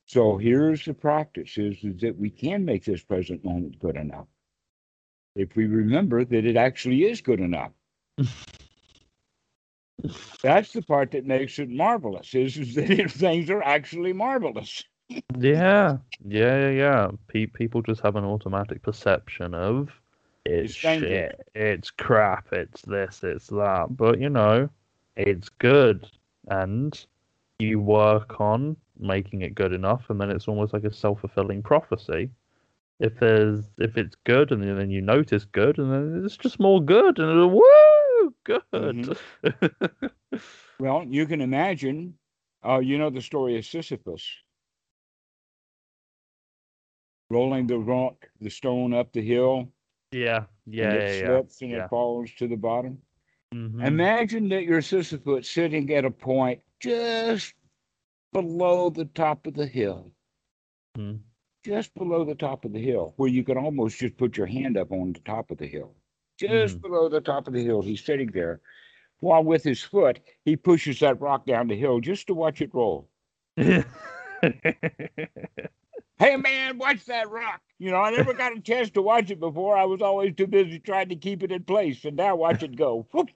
So here's the practice is, is that we can make this present moment good enough. If we remember that it actually is good enough. That's the part that makes it marvelous, is, is that if things are actually marvelous. Yeah, yeah, yeah, yeah. Pe- people just have an automatic perception of it's, It's shit, it's crap, it's this, it's that. But you know, it's good, and you work on making it good enough, and then it's almost like a self fulfilling prophecy. If there's if it's good, and then you notice good, and then it's just more good, and woo, good. Mhm. Well, you can imagine, uh, you know the story of Sisyphus rolling the rock, the stone up the hill, yeah, yeah, and it yeah. slips and yeah. it falls to the bottom. Mhm. Imagine that you're Sisyphus sitting at a point just below the top of the hill, Mhm. just below the top of the hill, where you can almost just put your hand up on the top of the hill. Just below the top of the hill, he's sitting there, while with his foot, he pushes that rock down the hill just to watch it roll. Hey man, watch that rock. You know, I never got a chance to watch it before. I was always too busy trying to keep it in place, and now watch it go.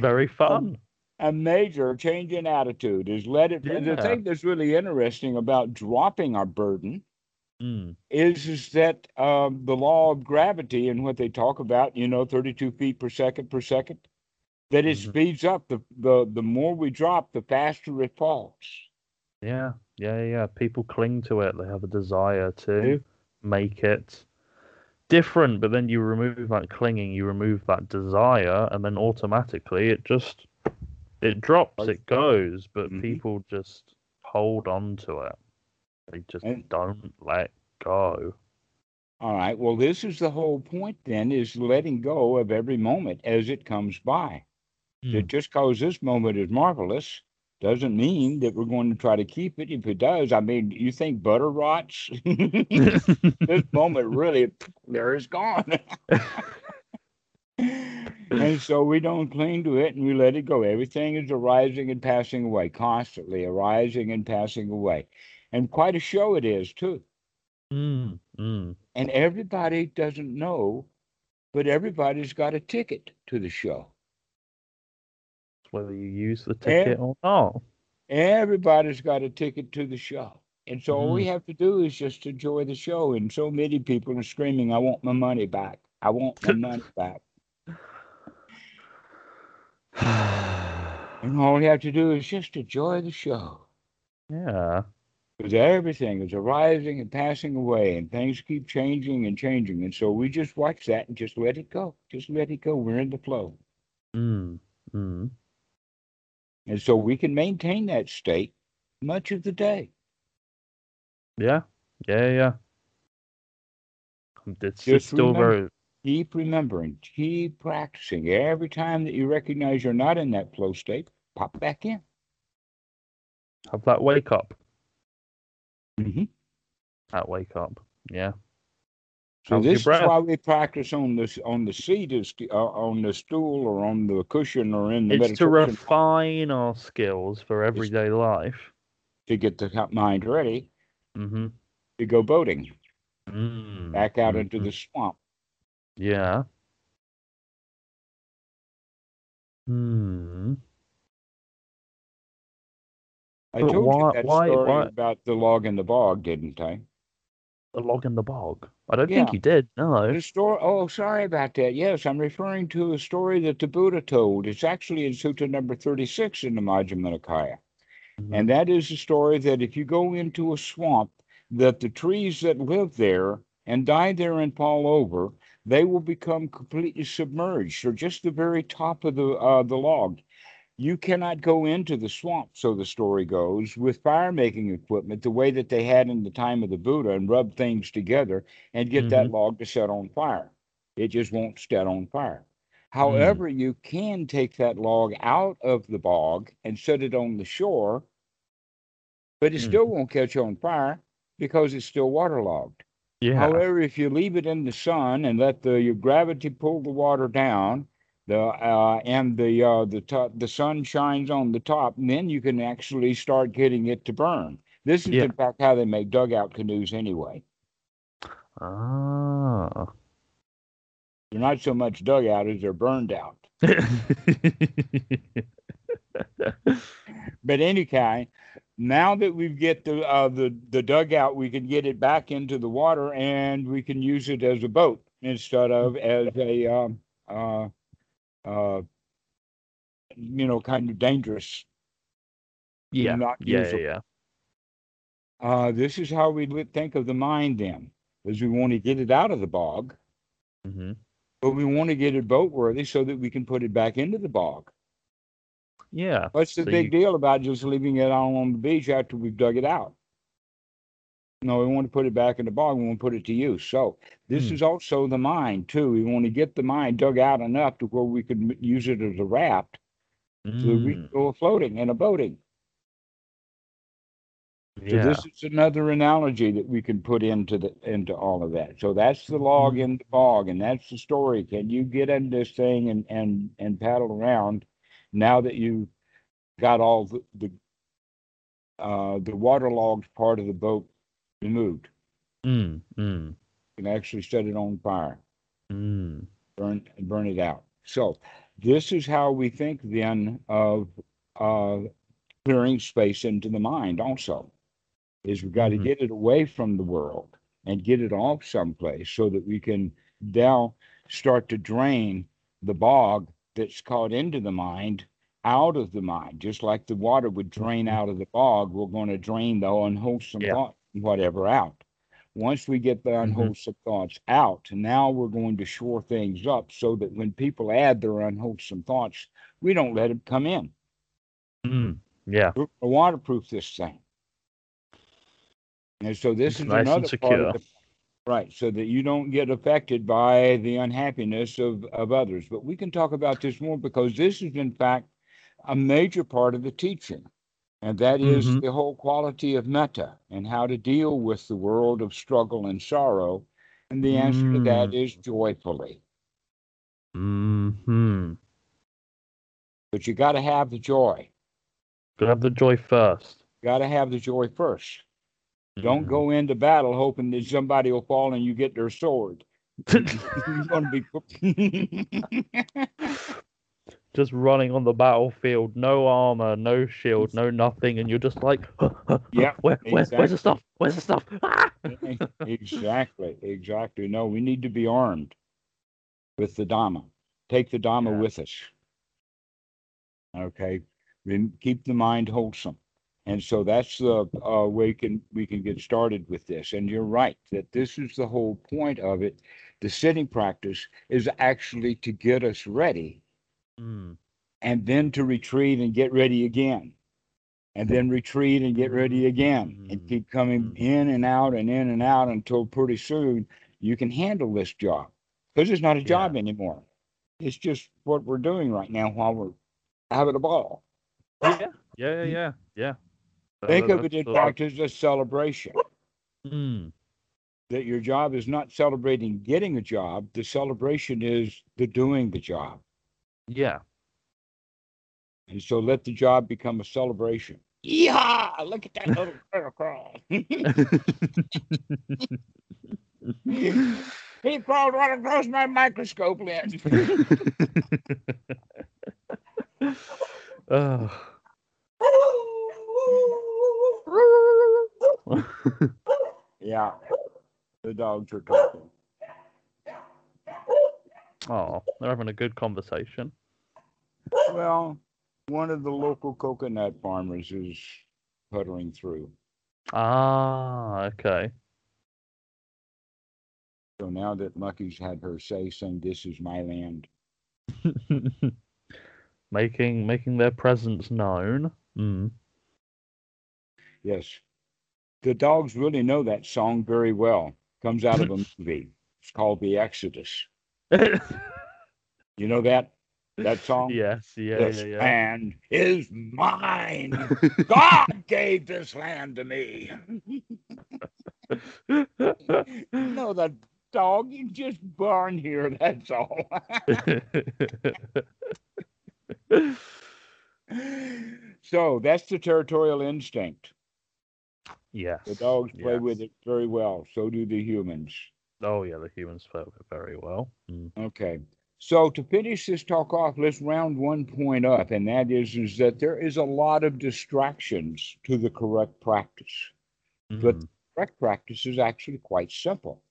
Very fun. a major change in attitude is let it the thing that's really interesting about dropping our burden Mm. is is that um, the law of gravity and what they talk about you know 32 feet per second per second that it Mhm. speeds up the, the the more we drop the faster it falls Yeah, yeah, yeah. People cling to it. They have a desire to make it different, but then you remove that clinging, you remove that desire, and then automatically it just it drops, it goes. But Mhm. people just hold on to it. They just And- don't let go. all right well this is the whole point then is letting go of every moment as it comes by that just because this moment is marvelous doesn't mean that we're going to try to keep it. If it does, I mean, you think butter rots? this moment really, there is gone. and so we don't cling to it and we let it go. Everything is arising and passing away, constantly arising and passing away. And quite a show it is, too. Mm, mm. And everybody doesn't know, but everybody's got a ticket to the show. Whether you use the ticket or not. Everybody's got a ticket to the show. And so all we Mhm. have to do is just enjoy the show. And so many people are screaming, I want my money back. I want my money back. And all we have to do is just enjoy the show. yeah. Because everything is arising and passing away, and things keep changing and changing. And so we just watch that and just let it go. Just let it go. We're in the flow. Mm, mm. And so we can maintain that state much of the day. Yeah. Yeah, yeah. It's, it's Just still remember- very Keep remembering, keep practicing. Every time that you recognize you're not in that flow state, pop back in. have that wake up. Mm-hmm. That wake up. Yeah. So this is why we practice on this on the seat, is, uh, on the stool, or on the cushion, or in the It's to refine our skills for everyday life. to get the mind ready Mm-hmm. to go boating Mm. back out into mhm. the swamp. Yeah. Hmm. I But told why- you that why- story why- about the log in the bog, didn't I? A log in the bog. I don't think Yeah. you did. No. The story. Oh, sorry about that. Yes, I'm referring to a story that the Buddha told. It's actually in Sutta number 36 in the Majjhima Nikaya. Mhm. And that is the story that if you go into a swamp, that the trees that live there and die there and fall over, they will become completely submerged or just the very top of the uh, the log. You cannot go into the swamp, so the story goes, with fire making equipment the way that they had in the time of the Buddha and rub things together and get that log to set on fire. It just won't set on fire. However, you can take that log out of the bog and set it on the shore, but it Mm. still won't catch on fire because it's still waterlogged. Yeah. However, if you leave it in the sun and let the your gravity pull the water down, the uh, and the uh, the top, the sun shines on the top, and then you can actually start getting it to burn. This is Yeah. in fact how they make dugout canoes anyway. Ah. They're not so much dugout as they're burned out. But any kind, now that we get the uh, the the dugout, we can get it back into the water, and we can use it as a boat instead of as a um, uh, you know kind of dangerous. yeah. Not Yeah, yeah, usable. yeah. Uh, this is how we would think of the mind then, is we want to get it out of the bog, hmm but we want to get it boat worthy so that we can put it back into the bog. Yeah. What's the So big you- deal about just leaving it out on the beach after we've dug it out? No, we want to put it back in the bog. We want to put it to use. So this Hmm. is also the mine too. We want to get the mine dug out enough to where we can use it as a raft so we can Mm, go floating and a boating. So yeah. this is another analogy that we can put into the into all of that. So that's the log in the bog, and that's the story. Can you get in this thing and and and paddle around now that you got all the the uh, the waterlogged part of the boat removed? Mm, mm, You can actually set it on fire, mm. burn burn it out. So this is how we think then of uh, clearing space into the mind also is we've got to get it away from the world and get it off someplace so that we can now start to drain the bog that's caught into the mind out of the mind just like the water would drain out of the bog we're going to drain the unwholesome Yeah. thought whatever out once we get the unwholesome thoughts out now we're going to shore things up so that when people add their unwholesome thoughts we don't let them come in Mm. Yeah. we're waterproof this thing. And so this It's is nice another part of the, right, so that you don't get affected by the unhappiness of, of others. But we can talk about this more because this is in fact a major part of the teaching. And that is Mhm. the whole quality of metta and how to deal with the world of struggle and sorrow. And the answer to that Mm. is joyfully. Hmm. But you got to have the joy. Gotta have the joy first. Got to have the joy first. Don't Mm. go into battle hoping that somebody will fall and you get their sword. You're going to be. just running on the battlefield, no armor, no shield, no nothing, and you're just like, Yeah, where, where, where's the stuff? Where's the stuff? Ah! exactly, exactly. No, we need to be armed with the Dhamma. Take the Dhamma Yeah. with us. Okay, keep the mind wholesome, and so that's the uh, way can we can get started with this. And you're right that this is the whole point of it. The sitting practice is actually to get us ready Mm, and then to retreat and get ready again and then retreat and get ready again and Mm. keep coming Mm. in and out and in and out until pretty soon you can handle this job because it's not a job anymore. It's just what we're doing right now while we're having a ball. Yeah, yeah, yeah, yeah, yeah. think of it in fact as a celebration. Mm, that your job is not celebrating getting a job the celebration is the doing the job yeah. and so let the job become a celebration yeah look at that little girl crawl He crawled right across my microscope lens. Ugh. yeah, the dogs are talking. Oh, they're having a good conversation. Well, one of the local coconut farmers is puttering through. Ah, okay. So now that Lucky's had her say, saying, This is my land. making making their presence known. Mm. Yes. The dogs really know that song very well. Comes out of a movie. It's called The Exodus. You know that that song? yes, yeah, this yeah, yeah. land is mine. God gave this land to me. no, the dog, you just born here, that's all. so that's the territorial instinct. yes. The dogs play yes. with it very well. So do the humans. Oh yeah, the humans with it very well. Mm. Okay. So to finish this talk off, let's round one point up, and that is, is that there is a lot of distractions to the correct practice. But Mhm. correct practice is actually quite simple,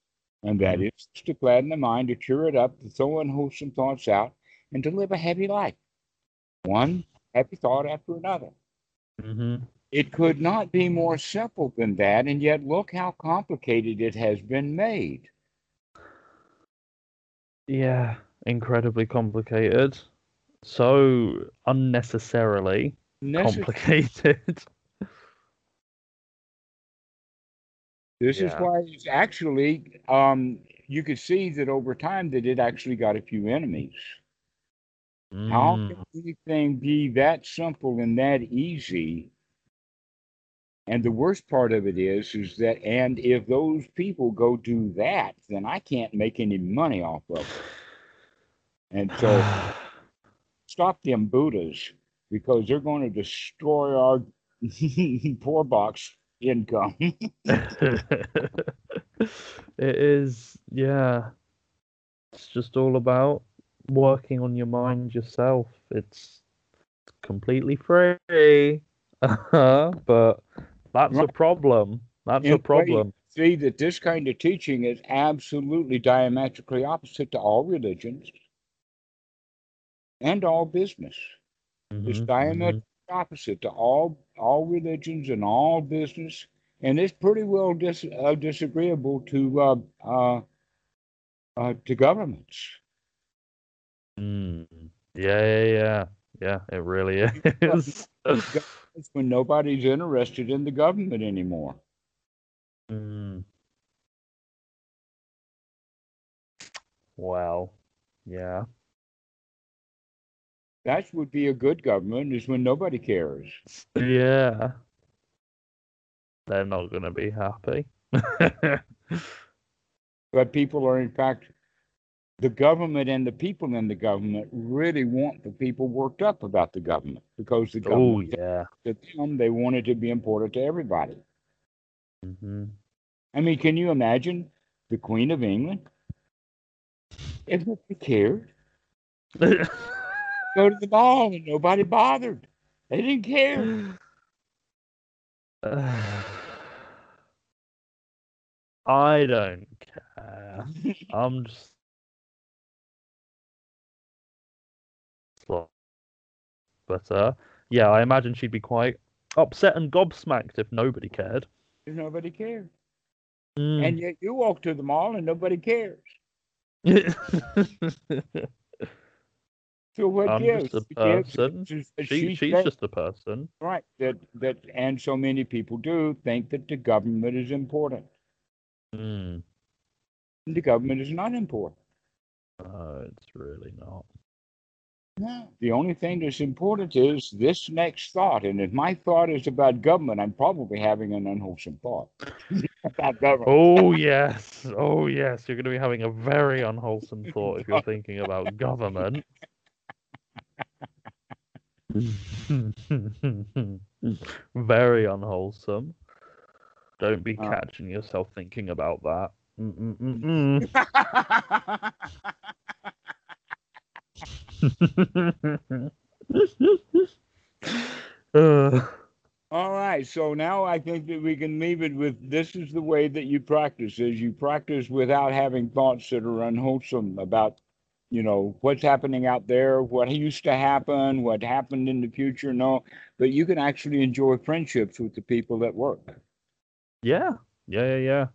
and that Mhm. is to gladden the mind, to cheer it up, to throw unwholesome thoughts out, and to live a happy life. One happy thought after another. Mhm. It could not be more simple than that, and yet look how complicated it has been made. Yeah, incredibly complicated. So unnecessarily Necess- complicated. This is why it's actually, um, you could see that over time that it actually got a few enemies. How Mm. can anything be that simple and that easy? And the worst part of it is, is that, and if those people go do that, then I can't make any money off of it. And so stop them Buddhas because they're going to destroy our poor box income. it is, yeah. It's just all about working on your mind yourself. It's completely free, uh-huh, but that's a problem. That's In a problem. See that this kind of teaching is absolutely diametrically opposite to all religions and all business. It's Mhm, diametrically opposite to all all religions and all business, and it's pretty well dis, uh, disagreeable to uh, uh, uh, to governments. Mm. Yeah, yeah, yeah. Yeah, it really is. It's when nobody's interested in the government anymore. Mm. Well, yeah. That would be a good government is when nobody cares. Yeah. They're not going to be happy. But people are in fact the government and the people in the government really want the people worked up about the government because the oh, government yeah. to them they wanted to be important to everybody. hmm I mean, can you imagine the Queen of England? If nobody cared, go to the ball and nobody bothered. They didn't care. I don't care. I'm just. But uh, yeah, I imagine she'd be quite upset and gobsmacked if nobody cared. If nobody cared. Mm. And yet you walk to the mall and nobody cares. So what I'm gives? just a gives person. that she, she she's said- just a person. right that that and so many people do think that the government is important. Mm. The government is not important. No, it's really not. No. The only thing that's important is this next thought. And if my thought is about government, I'm probably having an unwholesome thought about government. Oh yes, oh yes, you're going to be having a very unwholesome thought if you're thinking about government. very unwholesome. Don't be Uh. catching yourself thinking about that. Mm, mm, mm, Uh, All right. So now I think that we can leave it with this is the way that you practice is you practice without having thoughts that are unwholesome about, you know, what's happening out there, what used to happen, what happened in the future. No, but you can actually enjoy friendships with the people that work. yeah, yeah, yeah,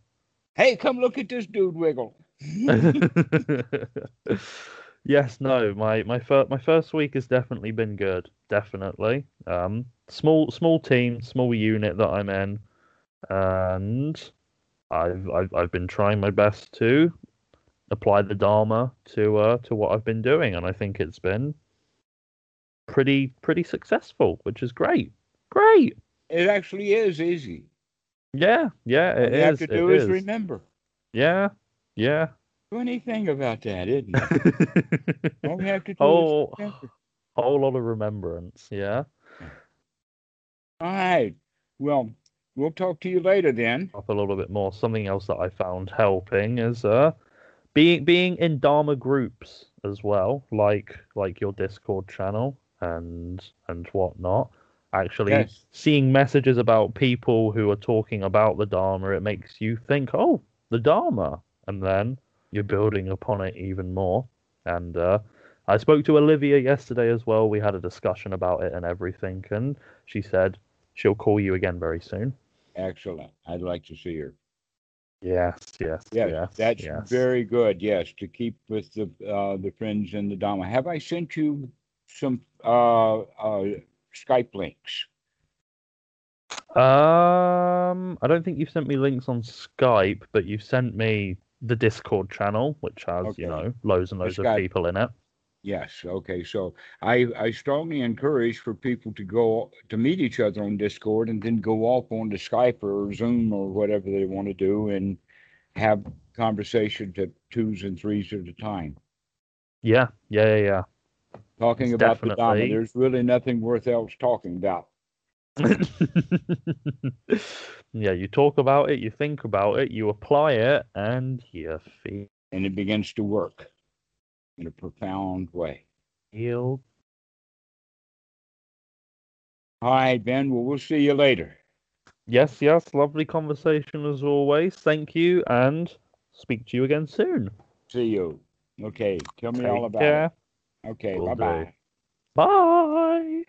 Hey, come look at this dude wiggle. yes, no, my my first my first week has definitely been good. Definitely. Um, small small team, small unit that I'm in, and I've I've I've been trying my best to apply the Dharma to uh to what I've been doing, and I think it's been pretty pretty successful, which is great. Great. It actually is easy. Yeah, yeah, All it you is. have to do is is. remember. Yeah, yeah. Funny thing about that, isn't it? All you have to do whole is whole lot of remembrance. Yeah. All right. Well, we'll talk to you later then. Up a little bit more. Something else that I found helping is uh being being in Dharma groups as well, like like your Discord channel and and whatnot. Actually, Yes. seeing messages about people who are talking about the Dharma, it makes you think, oh, the Dharma, and then you're building upon it even more. And uh, I spoke to Olivia yesterday as well. We had a discussion about it and everything, and she said she'll call you again very soon. Excellent. I'd like to see her. Yes, yes, Yes, yes. that's yes. very good. Yes, to keep with the uh, the friends and the Dharma. Have I sent you some uh, uh, Skype links? Um, I don't think you've sent me links on Skype, but you've sent me the Discord channel, which has Okay. you know loads and loads of people in it. Yes. Okay. So I I strongly encourage for people to go to meet each other on Discord and then go off on to Skype or Zoom or whatever they want to do and have conversations at twos and threes at a time. Yeah, yeah, yeah, Talking It's about the Dharma. There's really nothing worth else talking about. yeah. you talk about it, you think about it, you apply it, and you feel. and it begins to work in a profound way. feel All right, Ben. Well, we'll see you later. Yes, yes, lovely conversation as always. Thank you, and speak to you again soon. See you. Okay. Tell me all about care. it. Okay. Will Bye do. bye. Bye.